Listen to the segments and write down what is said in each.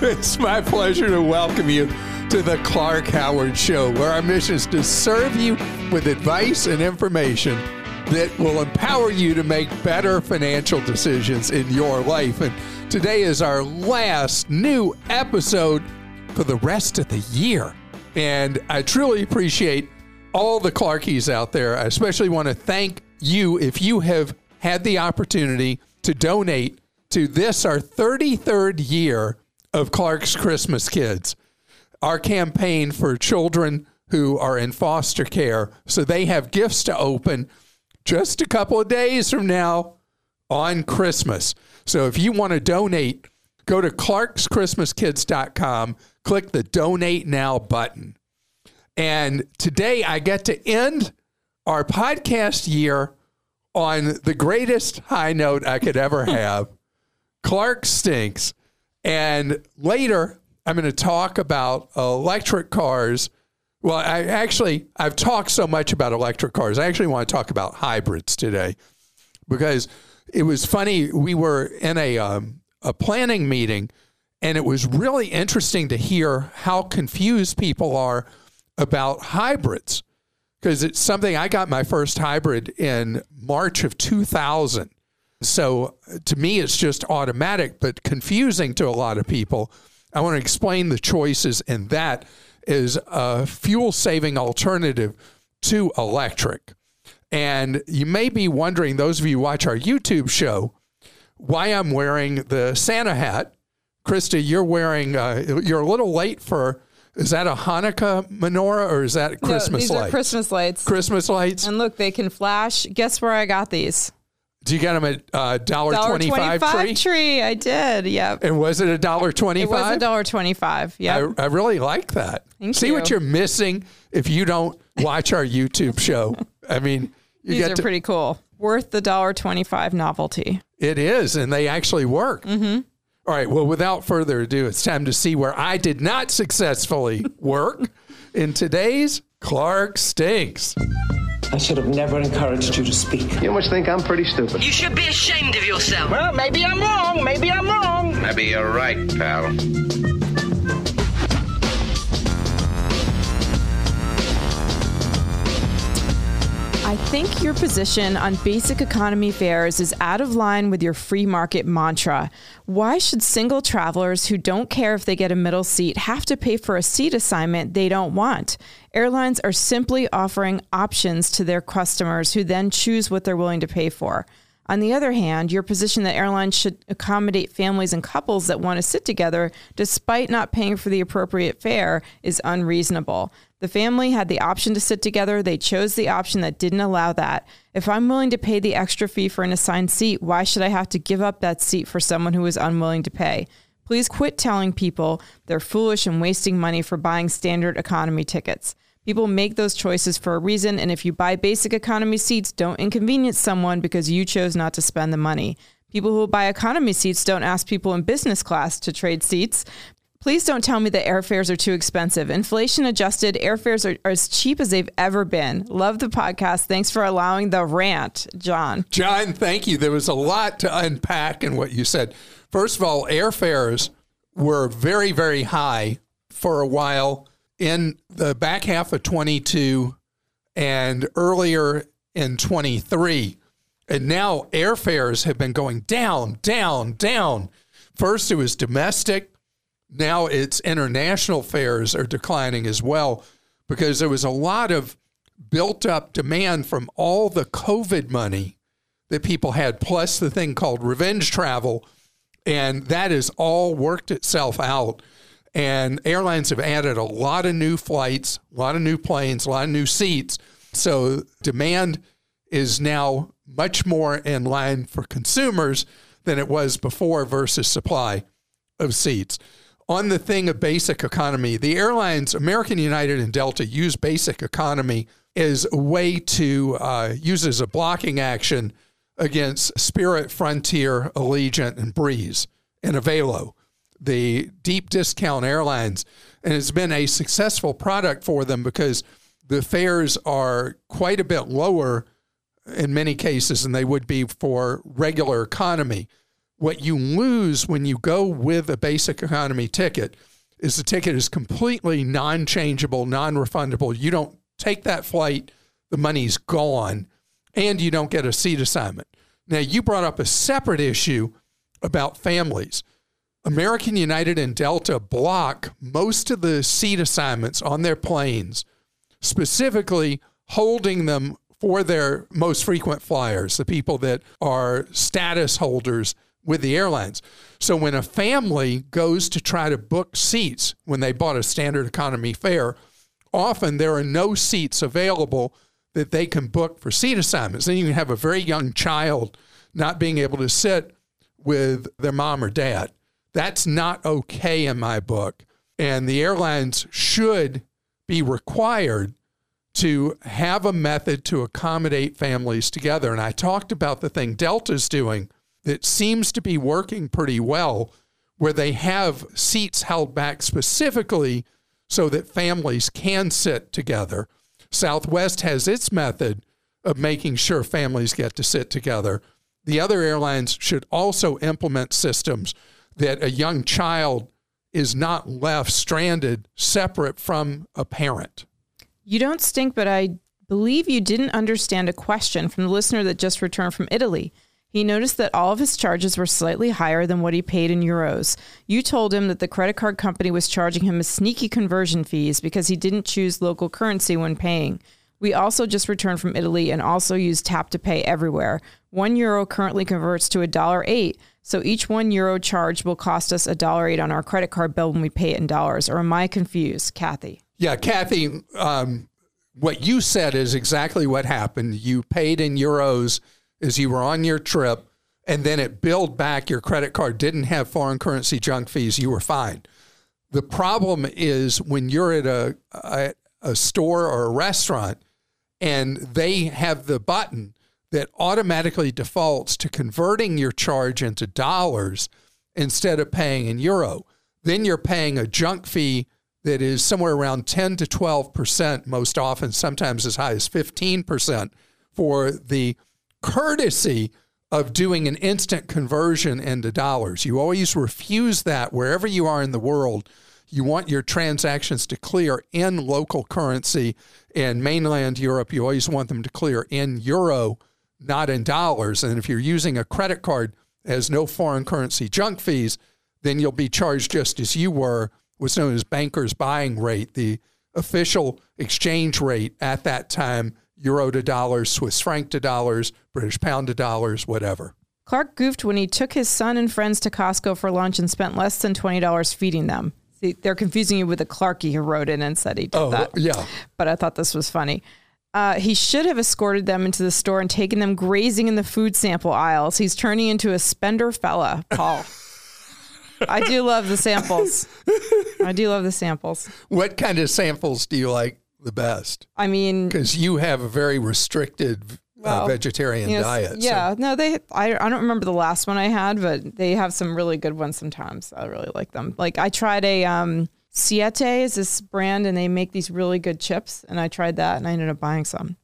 It's my pleasure to welcome you to the Clark Howard Show, where our mission is to serve you with advice and information that will empower you to make better financial decisions in your life. And today is our last new episode for the rest of the year. And I truly appreciate all the Clarkies out there. I especially want to thank you if you have had the opportunity to donate to this, our 33rd year of Clark's Christmas Kids, our campaign for children who are in foster care. So they have gifts to open just a couple of days from now on Christmas. So if you want to donate, go to clarkschristmaskids.com, click the donate now button. And today I get to end our podcast year on the greatest high note I could ever have. Clark stinks. And later, I'm going to talk about electric cars. Well, I actually, I've talked so much about electric cars. I actually want to talk about hybrids today because it was funny. We were in a, um, a planning meeting, and it was really interesting to hear how confused people are about hybrids because it's something I got my first hybrid in March of 2000. So to me, it's just automatic, but confusing to a lot of people. I want to explain the choices, and that is a fuel saving alternative to electric. And you may be wondering, those of you who watch our YouTube show, why I'm wearing the Santa hat. Christa, you're wearing, uh, you're a little late for, is that a Hanukkah menorah or is that Christmas no, these lights? are Christmas lights. Christmas lights. And look, they can flash. Guess where I got these? Do you get them at uh, dollar twenty five tree? tree. I did. Yep. And was it a dollar twenty It was a five? dollar twenty-five. Yep. I, I really like that. Thank See what you. you're missing if you don't watch our YouTube show. I mean, you These are to, pretty cool. Worth the dollar twenty-five novelty. it is, and they actually work. Mm-hmm. right. Well, without further ado, it's time to see where I did not successfully work in today's Clark Stinks. I should have never encouraged you to speak. You must think I'm pretty stupid. You should be ashamed of yourself. Well, maybe I'm wrong. Maybe I'm wrong. Maybe you're right, pal. I think your position on basic economy fares is out of line with your free market mantra. Why should single travelers who don't care if they get a middle seat have to pay for a seat assignment they don't want? Airlines are simply offering options to their customers who then choose what they're willing to pay for. On the other hand, your position that airlines should accommodate families and couples that want to sit together despite not paying for the appropriate fare is unreasonable. The family had the option to sit together. They chose the option that didn't allow that. If I'm willing to pay the extra fee for an assigned seat, why should I have to give up that seat for someone who is unwilling to pay? Please quit telling people they're foolish and wasting money for buying standard economy tickets. People make those choices for a reason, and if you buy basic economy seats, don't inconvenience someone because you chose not to spend the money. People who buy economy seats don't ask people in business class to trade seats. Please don't tell me that airfares are too expensive. Inflation adjusted, airfares are, are as cheap as they've ever been. Love the podcast. Thanks for allowing the rant, John. John, thank you. There was a lot to unpack in what you said. First of all, airfares were very, very high for a while in the back half of 22 and earlier in 23. And now airfares have been going down, down, down. First, it was domestic. Now it's international fares are declining as well because there was a lot of built up demand from all the COVID money that people had, plus the thing called revenge travel. And that has all worked itself out. And airlines have added a lot of new flights, a lot of new planes, a lot of new seats. So demand is now much more in line for consumers than it was before versus supply of seats. On the thing of basic economy, the airlines, American United and Delta, use basic economy as a way to uh, use as a blocking action against Spirit, Frontier, Allegiant, and Breeze and Avelo, the deep discount airlines. And it's been a successful product for them because the fares are quite a bit lower in many cases than they would be for regular economy. What you lose when you go with a basic economy ticket is the ticket is completely non changeable, non refundable. You don't take that flight, the money's gone, and you don't get a seat assignment. Now, you brought up a separate issue about families. American United and Delta block most of the seat assignments on their planes, specifically holding them for their most frequent flyers, the people that are status holders with the airlines. So when a family goes to try to book seats when they bought a standard economy fare, often there are no seats available that they can book for seat assignments. Then you have a very young child not being able to sit with their mom or dad. That's not okay in my book. And the airlines should be required to have a method to accommodate families together. And I talked about the thing Delta's doing that seems to be working pretty well, where they have seats held back specifically so that families can sit together. Southwest has its method of making sure families get to sit together. The other airlines should also implement systems that a young child is not left stranded separate from a parent. You don't stink, but I believe you didn't understand a question from the listener that just returned from Italy. He noticed that all of his charges were slightly higher than what he paid in euros. You told him that the credit card company was charging him a sneaky conversion fees because he didn't choose local currency when paying. We also just returned from Italy and also use tap to pay everywhere. One euro currently converts to a dollar eight, so each one euro charge will cost us a dollar eight on our credit card bill when we pay it in dollars. Or am I confused, Kathy? Yeah, Kathy, um, what you said is exactly what happened. You paid in euros as you were on your trip, and then it billed back your credit card didn't have foreign currency junk fees. You were fine. The problem is when you're at a, a, a store or a restaurant and they have the button that automatically defaults to converting your charge into dollars instead of paying in euro. Then you're paying a junk fee that is somewhere around 10 to 12%, most often, sometimes as high as 15% for the courtesy of doing an instant conversion into dollars. You always refuse that wherever you are in the world. You want your transactions to clear in local currency. In mainland Europe, you always want them to clear in euro, not in dollars. And if you're using a credit card as no foreign currency junk fees, then you'll be charged just as you were what's known as banker's buying rate, the official exchange rate at that time euro to dollars, Swiss franc to dollars, British pound to dollars, whatever. Clark goofed when he took his son and friends to Costco for lunch and spent less than $20 feeding them. See, they're confusing you with the Clarky who wrote in and said he did oh, that. Yeah. But I thought this was funny. Uh, he should have escorted them into the store and taken them grazing in the food sample aisles. He's turning into a spender fella, Paul. I do love the samples. I do love the samples. What kind of samples do you like the best? I mean, Because you have a very restricted uh, vegetarian you know, diet. so- Yeah, no, they. I, I don't remember the last one I had, but they have some really good ones sometimes. I really like them. Like I tried a um, Siete is this brand, and they make these really good chips, and I tried that, and I ended up buying some.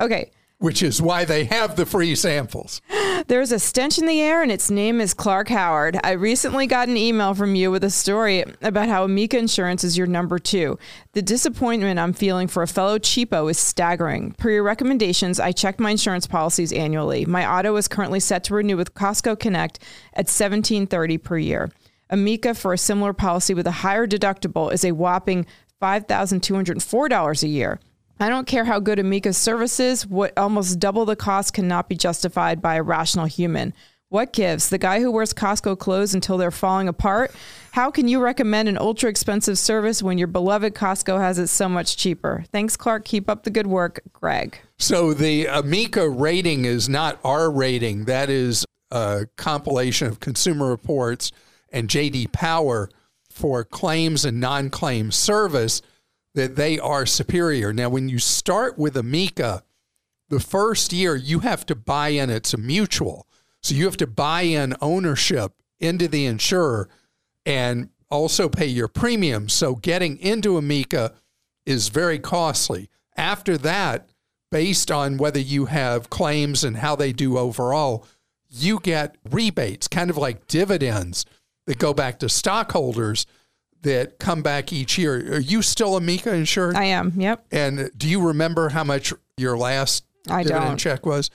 Okay, which is why they have the free samples. There's a stench in the air, and its name is Clark Howard. I recently got an email from you with a story about how Amica Insurance is your number two. The disappointment I'm feeling for a fellow cheapo is staggering. Per your recommendations, I checked my insurance policies annually. My auto is currently set to renew with Costco Connect at 1730 per year. Amica for a similar policy with a higher deductible is a whopping $5,204 a year. I don't care how good Amica's service is, what almost double the cost cannot be justified by a rational human. What gives? The guy who wears Costco clothes until they're falling apart? How can you recommend an ultra expensive service when your beloved Costco has it so much cheaper? Thanks, Clark. Keep up the good work, Greg. So the Amica rating is not our rating. That is a compilation of Consumer Reports and JD Power for claims and non-claim service that they are superior. Now, when you start with Amica, the first year you have to buy in. It's a mutual, so you have to buy in ownership into the insurer and also pay your premium. So getting into Amica is very costly. After that, based on whether you have claims and how they do overall, you get rebates, kind of like dividends that go back to stockholders that come back each year. Are you still Amica insured? I am. Yep. And do you remember how much your last I dividend don't. check was?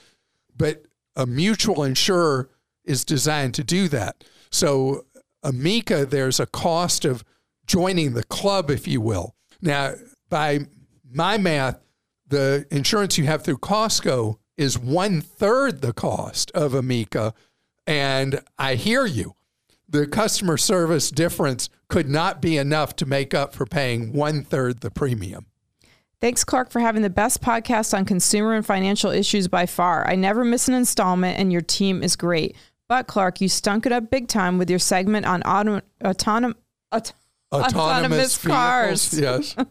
But a mutual insurer is designed to do that. So Amica, there's a cost of joining the club, if you will. Now, by my math, the insurance you have through Costco is one third the cost of Amica. And I hear you. The customer service difference could not be enough to make up for paying one third the premium. Thanks, Clark, for having the best podcast on consumer and financial issues by far. I never miss an installment, and your team is great. But, Clark, you stunk it up big time with your segment on auto, autonom, aut- autonomous cars. Yes.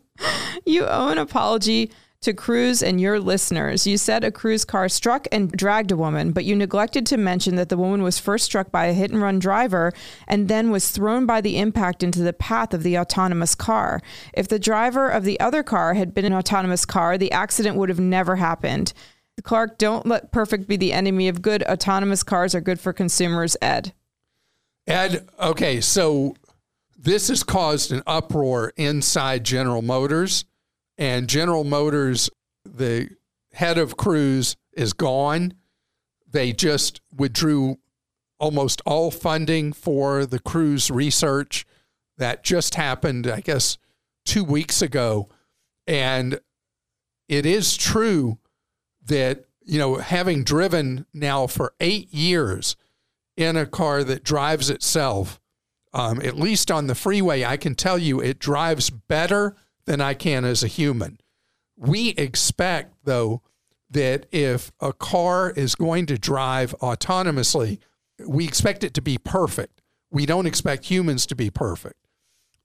You owe an apology to Cruise and your listeners. You said a Cruise car struck and dragged a woman, but you neglected to mention that the woman was first struck by a hit and run driver and then was thrown by the impact into the path of the autonomous car. If the driver of the other car had been an autonomous car, the accident would have never happened. Clark, don't let perfect be the enemy of good. Autonomous cars are good for consumers, Ed. Ed, okay, so this has caused an uproar inside General Motors, and General Motors, the head of Cruise, is gone. They just withdrew almost all funding for the Cruise research. That just happened, I guess, two weeks ago. And it is true that, you know, having driven now for eight years in a car that drives itself, um, at least on the freeway, I can tell you it drives better than I can as a human. We expect, though, that if a car is going to drive autonomously, we expect it to be perfect. We don't expect humans to be perfect.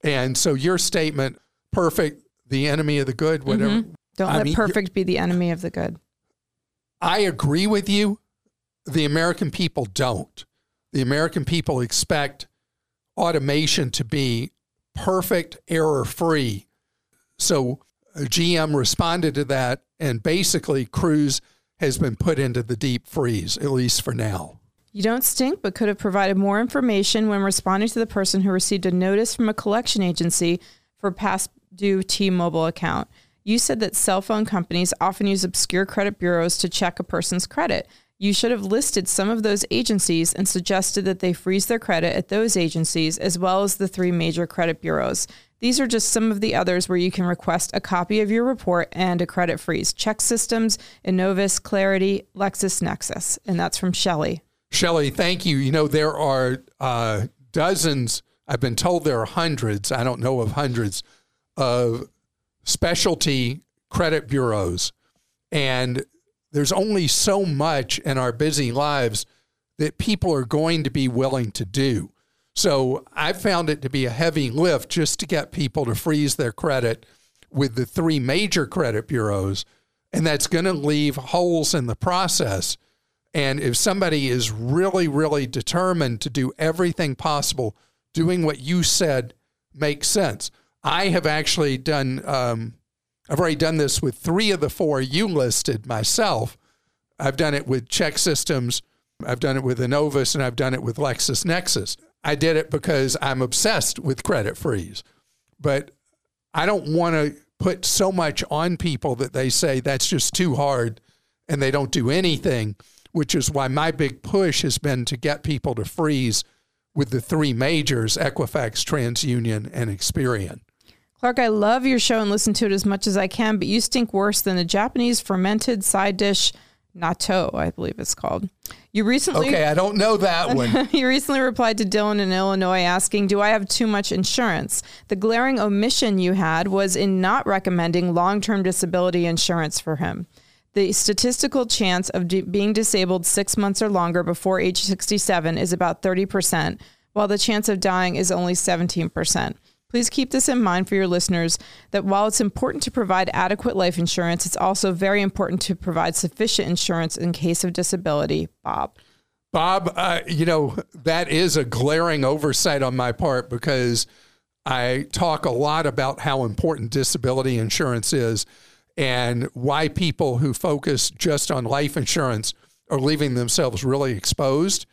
And so your statement, perfect, the enemy of the good, mm-hmm. whatever. Don't I let mean, perfect be the enemy of the good. I agree with you. The American people don't. The American people expect automation to be perfect, error free. So uh, GM responded to that, and basically, Cruise has been put into the deep freeze, at least for now. You don't stink, but could have provided more information when responding to the person who received a notice from a collection agency for past due T Mobile account. You said that cell phone companies often use obscure credit bureaus to check a person's credit. You should have listed some of those agencies and suggested that they freeze their credit at those agencies as well as the three major credit bureaus. These are just some of the others where you can request a copy of your report and a credit freeze. ChexSystems, Innovis, Clarity, LexisNexis. And that's from Shelley. Shelley, thank you. You know, there are uh, dozens, I've been told there are hundreds, I don't know of hundreds, of specialty credit bureaus. And there's only so much in our busy lives that people are going to be willing to do. So I found it to be a heavy lift just to get people to freeze their credit with the three major credit bureaus. And that's going to leave holes in the process. And if somebody is really, really determined to do everything possible, doing what you said makes sense. I have actually done, um, I've already done this with three of the four you listed myself. I've done it with ChexSystems, I've done it with Innovis, and I've done it with LexisNexis. I did it because I'm obsessed with credit freeze. But I don't want to put so much on people that they say that's just too hard and they don't do anything, which is why my big push has been to get people to freeze with the three majors Equifax, TransUnion, and Experian. Clark, I love your show and listen to it as much as I can, but you stink worse than the Japanese fermented side dish natto, I believe it's called. You recently Okay, I don't know that one. you recently replied to Dylan in Illinois asking, Do I have too much insurance? The glaring omission you had was in not recommending long term disability insurance for him. the statistical chance of d- being disabled six months or longer before age 67 is about 30%, while the chance of dying is only 17%. Please keep this in mind for your listeners that while it's important to provide adequate life insurance, it's also very important to provide sufficient insurance in case of disability. Bob. Bob, uh, you know, that is a glaring oversight on my part because I talk a lot about how important disability insurance is and why people who focus just on life insurance are leaving themselves really exposed.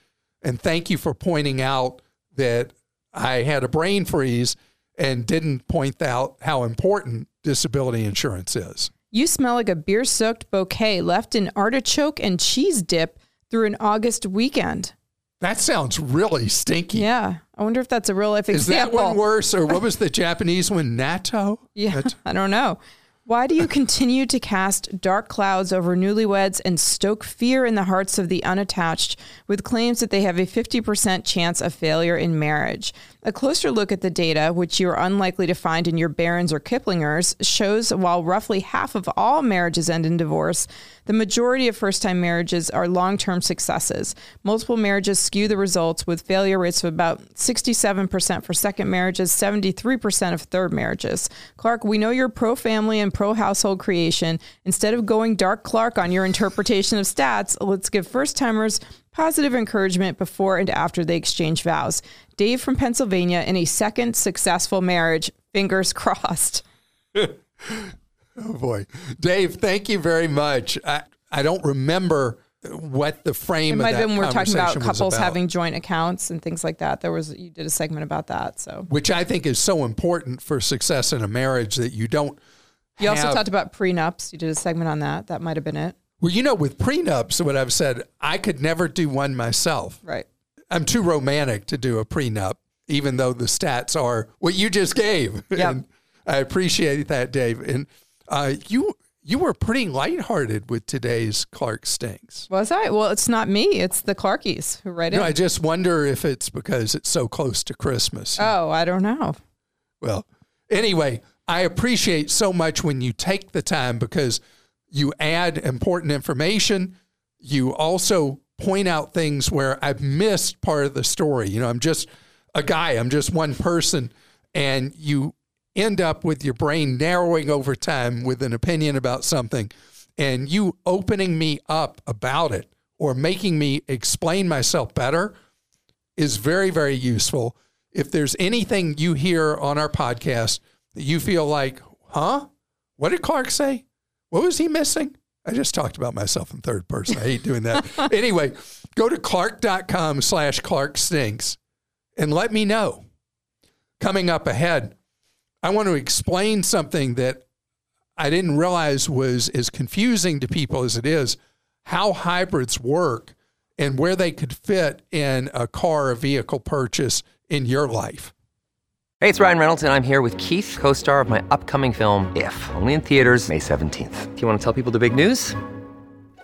And thank you for pointing out that I had a brain freeze and didn't point out how important disability insurance is. You smell like a beer soaked bouquet left in artichoke and cheese dip through an August weekend. That sounds really stinky. Yeah. I wonder if that's a real life example. Is that one worse, or what was the Japanese one? Natto? Yeah. Nat- I don't know. Why do you continue to cast dark clouds over newlyweds and stoke fear in the hearts of the unattached with claims that they have a 50% chance of failure in marriage? A closer look at the data, which you are unlikely to find in your Barron's or Kiplinger's, shows while roughly half of all marriages end in divorce, the majority of first time marriages are long term successes. Multiple marriages skew the results with failure rates of about 67% for second marriages, 73% of third marriages. Clark, we know you're pro family and pro household creation. Instead of going dark Clark on your interpretation of stats, let's give first timers positive encouragement before and after they exchange vows. Dave from Pennsylvania in a second successful marriage, fingers crossed. Oh boy, Dave, thank you very much. I, I don't remember what the frame It of might have been we're talking about couples about, having joint accounts and things like that. There was you did a segment about that. So which I think is so important for success in a marriage that you don't. you also talked about prenups. You did a segment on that. That might have been it. Well, you know, with prenups, what I've said, I could never do one myself. Right. I'm too romantic to do a prenup, even though the stats are what you just gave. Yep. And I appreciate that, Dave. And uh, you you were pretty lighthearted with today's Clark Stinks. Was I? Well, it's not me. It's the Clarkies who write it. No, I just wonder if it's because it's so close to Christmas. oh, I don't know. Well, anyway, I appreciate so much when you take the time because you add important information. You also point out things where I've missed part of the story. You know, I'm just a guy, I'm just one person, and you end up with your brain narrowing over time with an opinion about something and you opening me up about it or making me explain myself better is very, very useful. If there's anything you hear on our podcast that you feel like, huh? What did Clark say? What was he missing? I just talked about myself in third person. I hate doing that. anyway, go to clark.com slash Clark Stinks and let me know. Coming up ahead, I want to explain something that I didn't realize was as confusing to people as it is how hybrids work and where they could fit in a car or vehicle purchase in your life. Hey, it's Ryan Reynolds, and I'm here with Keith, co star of my upcoming film, If, only in theaters, May 17th. Do you want to tell people the big news?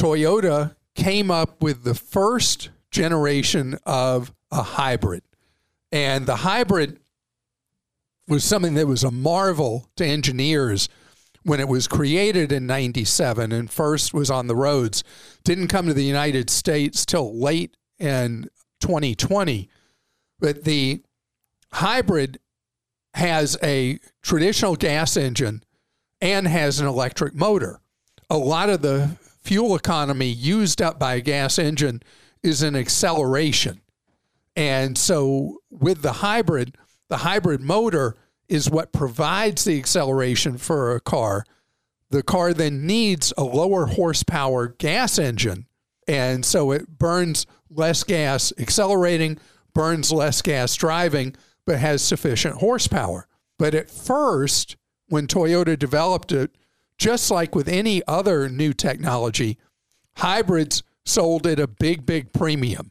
Toyota came up with the first generation of a hybrid. And the hybrid was something that was a marvel to engineers when it was created in 97 and first was on the roads. Didn't come to the United States till late in 2020. But the hybrid has a traditional gas engine and has an electric motor. A lot of the fuel economy used up by a gas engine is an acceleration. And so with the hybrid, the hybrid motor is what provides the acceleration for a car. The car then needs a lower horsepower gas engine. And so it burns less gas accelerating, burns less gas driving, but has sufficient horsepower. But at first, when Toyota developed it, just like with any other new technology, hybrids sold at a big, big premium.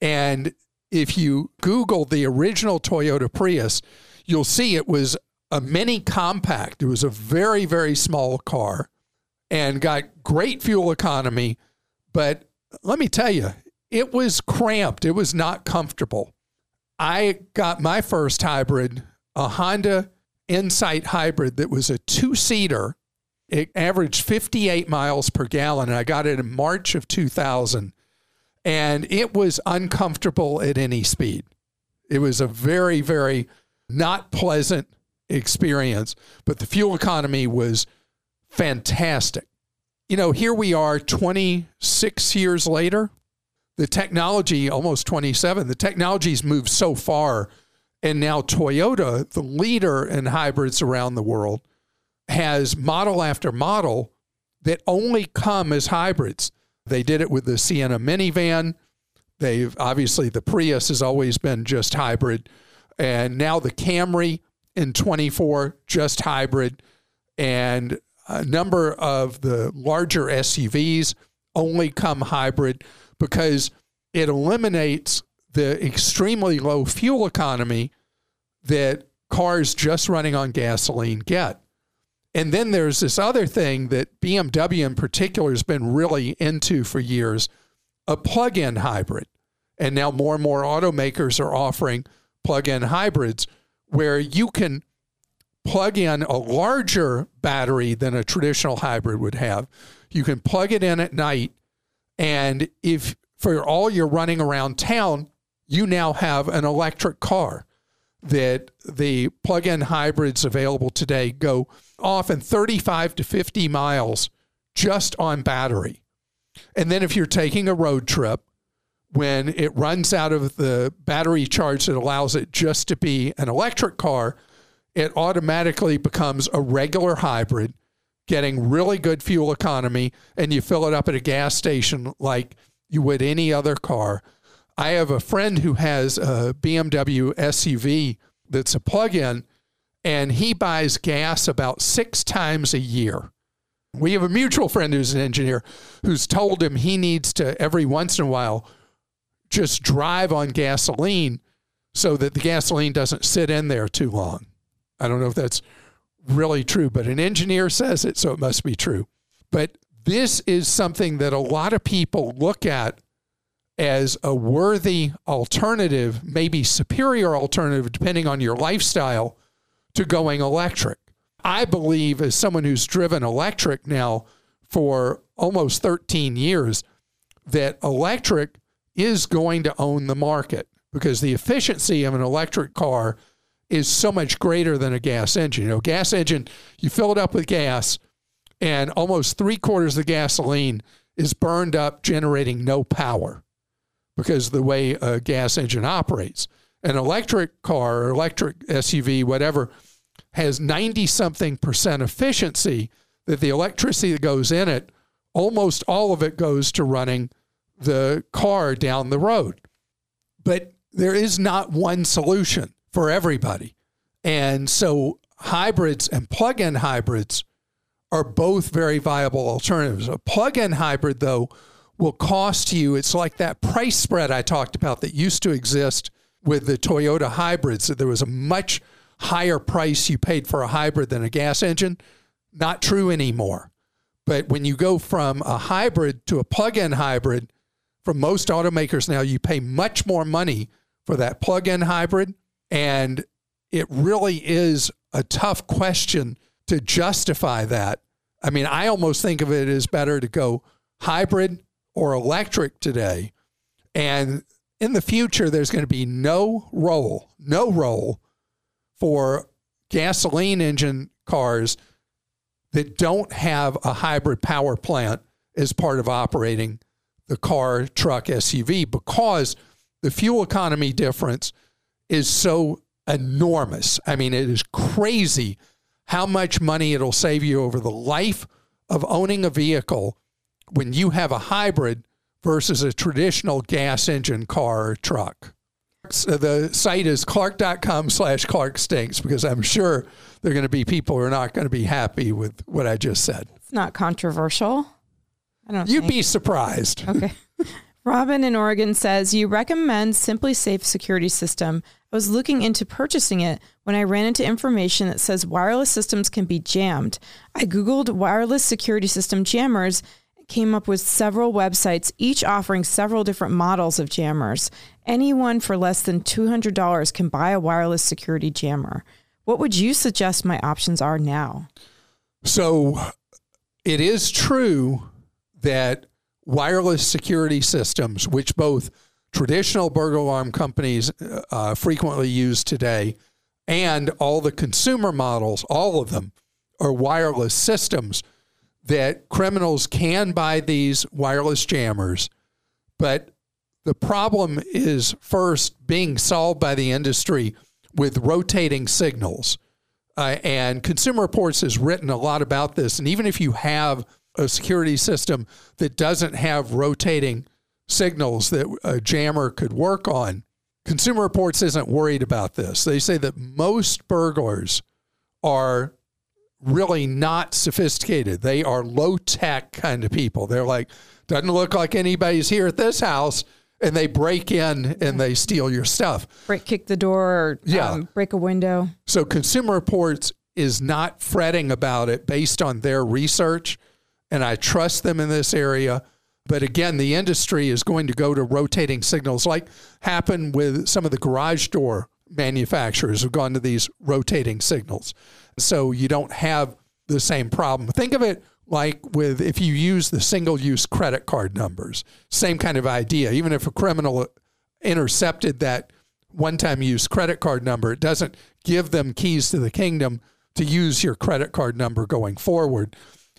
And if you Google the original Toyota Prius, you'll see it was a mini compact. It was a very, very small car and got great fuel economy. But let me tell you, it was cramped. It was not comfortable. I got my first hybrid, a Honda Insight hybrid that was a two seater. It averaged 58 miles per gallon. And I got it in March of 2000 and it was uncomfortable at any speed. It was a very, very not pleasant experience, but the fuel economy was fantastic. You know, here we are 26 years later. The technology, almost 27, the technology's moved so far. And now Toyota, the leader in hybrids around the world, has model after model that only come as hybrids. They did it with the Sienna minivan. They've obviously the Prius has always been just hybrid, and now the Camry in 24 just hybrid, and a number of the larger SUVs only come hybrid because it eliminates the extremely low fuel economy that cars just running on gasoline get. And then there's this other thing that BMW in particular has been really into for years a plug in hybrid. And now more and more automakers are offering plug in hybrids where you can plug in a larger battery than a traditional hybrid would have. You can plug it in at night. And if for all you're running around town, you now have an electric car that the plug in hybrids available today go often 35 to 50 miles just on battery. And then if you're taking a road trip, when it runs out of the battery charge that allows it just to be an electric car, it automatically becomes a regular hybrid, getting really good fuel economy, and you fill it up at a gas station like you would any other car. I have a friend who has a BMW SUV that's a plug in, and he buys gas about six times a year. We have a mutual friend who's an engineer who's told him he needs to, every once in a while, just drive on gasoline so that the gasoline doesn't sit in there too long. I don't know if that's really true, but an engineer says it, so it must be true. But this is something that a lot of people look at as a worthy alternative, maybe superior alternative, depending on your lifestyle, to going electric. I believe, as someone who's driven electric now for almost 13 years, that electric is going to own the market because the efficiency of an electric car is so much greater than a gas engine. You know, gas engine, you fill it up with gas, and almost three quarters of the gasoline is burned up, generating no power because of the way a gas engine operates. An electric car or electric SUV, whatever, has 90 something percent efficiency that the electricity that goes in it, almost all of it goes to running the car down the road. But there is not one solution for everybody. And so hybrids and plug in hybrids are both very viable alternatives. A plug in hybrid, though, will cost you, it's like that price spread I talked about that used to exist with the Toyota hybrids, that there was a much higher price you paid for a hybrid than a gas engine. Not true anymore. But when you go from a hybrid to a plug in hybrid, from most automakers now, you pay much more money for that plug in hybrid. And it really is a tough question to justify that. I mean, I almost think of it as better to go hybrid or electric today. And in the future, there's going to be no role, no role for gasoline engine cars that don't have a hybrid power plant as part of operating the car, truck, SUV because the fuel economy difference is so enormous. I mean, it is crazy how much money it'll save you over the life of owning a vehicle when you have a hybrid versus a traditional gas engine car or truck. So the site is clark.com slash clark stinks because I'm sure there are going to be people who are not going to be happy with what I just said. It's not controversial. I don't You'd think. be surprised. Okay. Robin in Oregon says, You recommend SimpliSafe security system. I was looking into purchasing it when I ran into information that says wireless systems can be jammed. I Googled wireless security system jammers came up with several websites, each offering several different models of jammers. Anyone for less than $200 can buy a wireless security jammer. What would you suggest my options are now? So it is true that wireless security systems, which both traditional burglar alarm companies uh, frequently use today and all the consumer models, all of them are wireless systems that criminals can buy these wireless jammers. But the problem is first being solved by the industry with rotating signals. Uh, and Consumer Reports has written a lot about this. And even if you have a security system that doesn't have rotating signals that a jammer could work on, Consumer Reports isn't worried about this. They say that most burglars are really not sophisticated. They are low tech kind of people. They're like, doesn't look like anybody's here at this house. And they break in and they steal your stuff. Break, kick the door, or Yeah. um, break a window. So Consumer Reports is not fretting about it based on their research, and I trust them in this area. But again, the industry is going to go to rotating signals, like happened with some of the garage door manufacturers have gone to these rotating signals. So you don't have the same problem. Think of it like with if you use the single use credit card numbers, same kind of idea. Even if a criminal intercepted that one time use credit card number, it doesn't give them keys to the kingdom to use your credit card number going forward.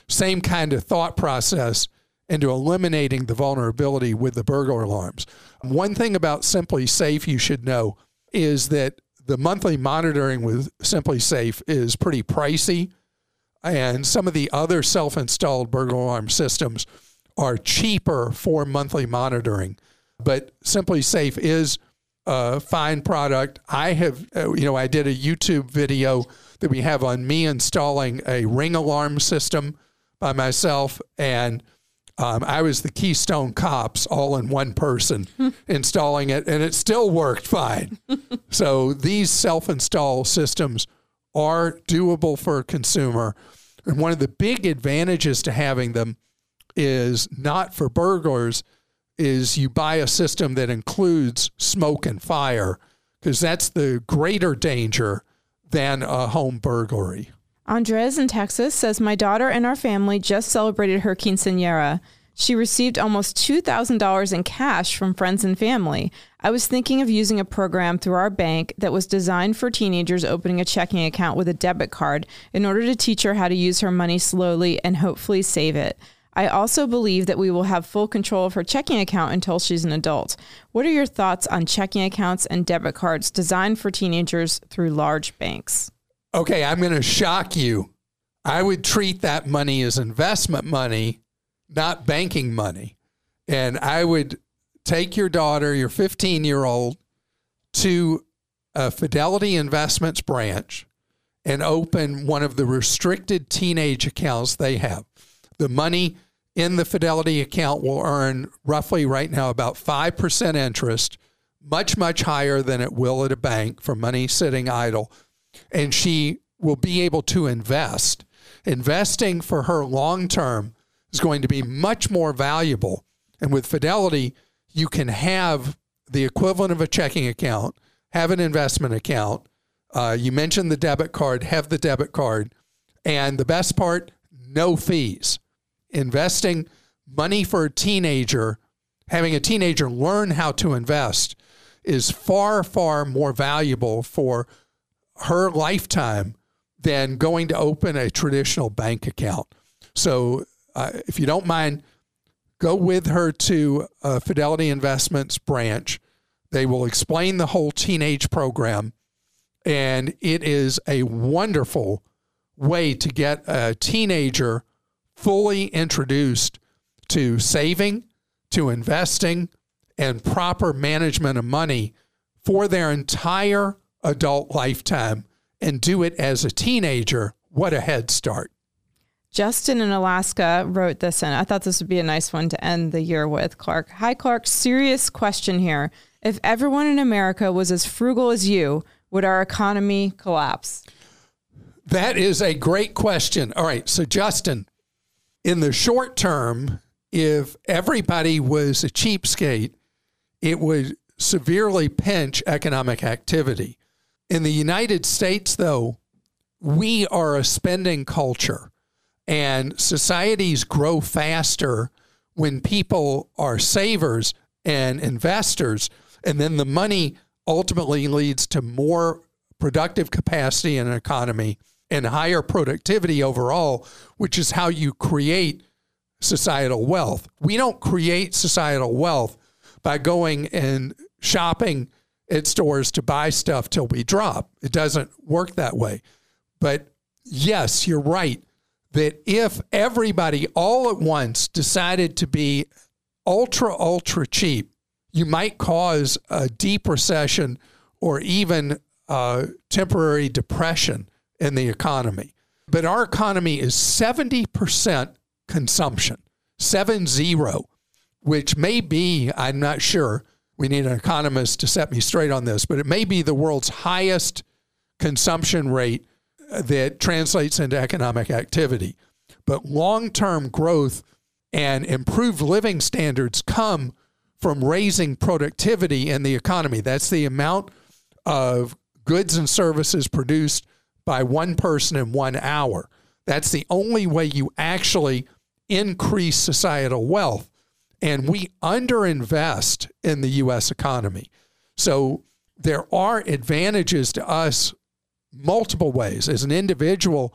Same kind of thought process into eliminating the vulnerability with the burglar alarms. One thing about SimpliSafe you should know is that the monthly monitoring with SimpliSafe is pretty pricey, and some of the other self installed burglar alarm systems are cheaper for monthly monitoring. But SimpliSafe is a fine product. I have, uh, you know, I did a YouTube video that we have on me installing a ring alarm system by myself, and um, I was the Keystone Cops all in one person installing it, and it still worked fine. so these self install systems are doable for a consumer. And one of the big advantages to having them is not for burglars, is you buy a system that includes smoke and fire, because that's the greater danger than a home burglary. Andres in Texas says, My daughter and our family just celebrated her quinceanera. She received almost $2,000 in cash from friends and family. I was thinking of using a program through our bank that was designed for teenagers opening a checking account with a debit card in order to teach her how to use her money slowly and hopefully save it. I also believe that we will have full control of her checking account until she's an adult. What are your thoughts on checking accounts and debit cards designed for teenagers through large banks? Okay, I'm going to shock you. I would treat that money as investment money, not banking money. And I would take your daughter, your 15 year old, to a Fidelity Investments branch and open one of the restricted teenage accounts they have. The money in the Fidelity account will earn roughly right now about 5% interest, much, much higher than it will at a bank for money sitting idle. And she will be able to invest. Investing for her long term is going to be much more valuable. And with Fidelity, you can have the equivalent of a checking account, have an investment account. Uh, you mentioned the debit card, have the debit card. And the best part, no fees. Investing money for a teenager, having a teenager learn how to invest is far, far more valuable for her lifetime than going to open a traditional bank account. So, uh, if you don't mind, go with her to a Fidelity Investments branch. They will explain the whole teenage program. And it is a wonderful way to get a teenager fully introduced to saving, to investing, and proper management of money for their entire adult lifetime and do it as a teenager. What a head start. Justin in Alaska wrote this, and I thought this would be a nice one to end the year with. Clark. Hi, Clark. Serious question here. If everyone in America was as frugal as you, would our economy collapse? That is a great question. All right. So, Justin, in the short term, if everybody was a cheapskate, it would severely pinch economic activity. In the United States, though, we are a spending culture, and societies grow faster when people are savers and investors, and then the money ultimately leads to more productive capacity in an economy and higher productivity overall, which is how you create societal wealth. We don't create societal wealth by going and shopping at stores to buy stuff till we drop. It doesn't work that way. But yes, you're right that if everybody all at once decided to be ultra, ultra cheap, you might cause a deep recession or even a temporary depression in the economy. But our economy is 70% consumption, seven zero, which may be, I'm not sure, we need an economist to set me straight on this, but it may be the world's highest consumption rate that translates into economic activity. But long term growth and improved living standards come from raising productivity in the economy. That's the amount of goods and services produced by one person in one hour. That's the only way you actually increase societal wealth. And we underinvest in the US economy. So there are advantages to us multiple ways. As an individual,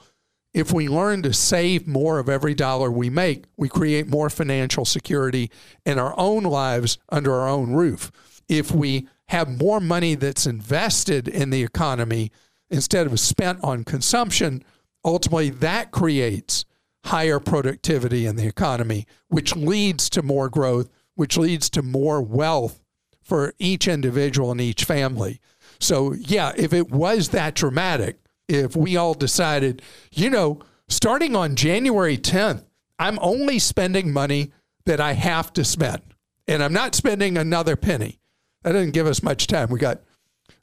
if we learn to save more of every dollar we make, we create more financial security in our own lives under our own roof. If we have more money that's invested in the economy instead of spent on consumption, ultimately that creates higher productivity in the economy, which leads to more growth, which leads to more wealth for each individual and each family. So, yeah, if it was that dramatic, if we all decided, you know, starting on January 10th, I'm only spending money that I have to spend, and I'm not spending another penny. That doesn't give us much time. We got,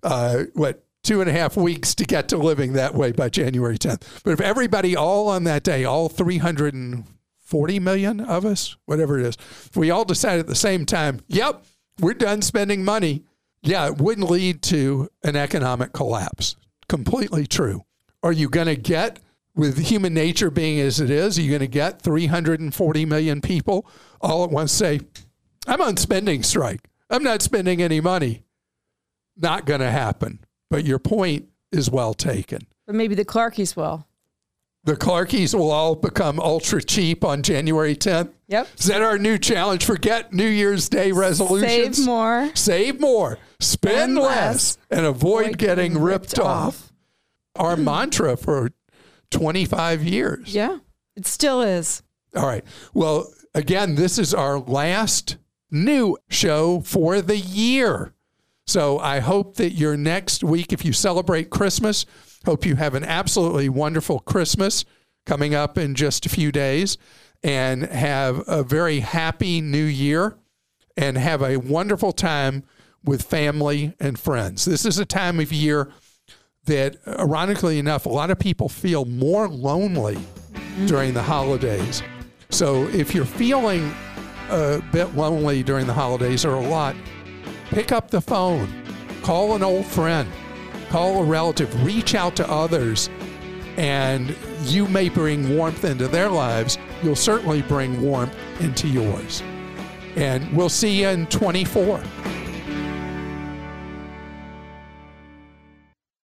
uh, what, two and a half weeks to get to living that way by January 10th. But if everybody all on that day, all 340 million of us, whatever it is, if we all decide at the same time, yep, we're done spending money, yeah, it wouldn't lead to an economic collapse. Completely true. Are you going to get, with human nature being as it is, are you going to get 340 million people all at once say, I'm on spending strike. I'm not spending any money. Not going to happen. But your point is well taken. But maybe the Clarkies will. The Clarkies will all become ultra cheap on January 10th. Yep. Is that our new challenge? Forget New Year's Day resolutions. Save more. Save more. Spend, Spend less, less. and avoid, Avoid getting getting ripped, ripped off. off. Our hmm. mantra for 25 years. Yeah, it still is. All right. Well, again, this is our last new show for the year. So I hope that your next week, if you celebrate Christmas, hope you have an absolutely wonderful Christmas coming up in just a few days and have a very happy new year and have a wonderful time with family and friends. This is a time of year that, ironically enough, a lot of people feel more lonely during the holidays. So if you're feeling a bit lonely during the holidays or a lot, pick up the phone, call an old friend, call a relative, reach out to others, and you may bring warmth into their lives. You'll certainly bring warmth into yours. And we'll see you in 24.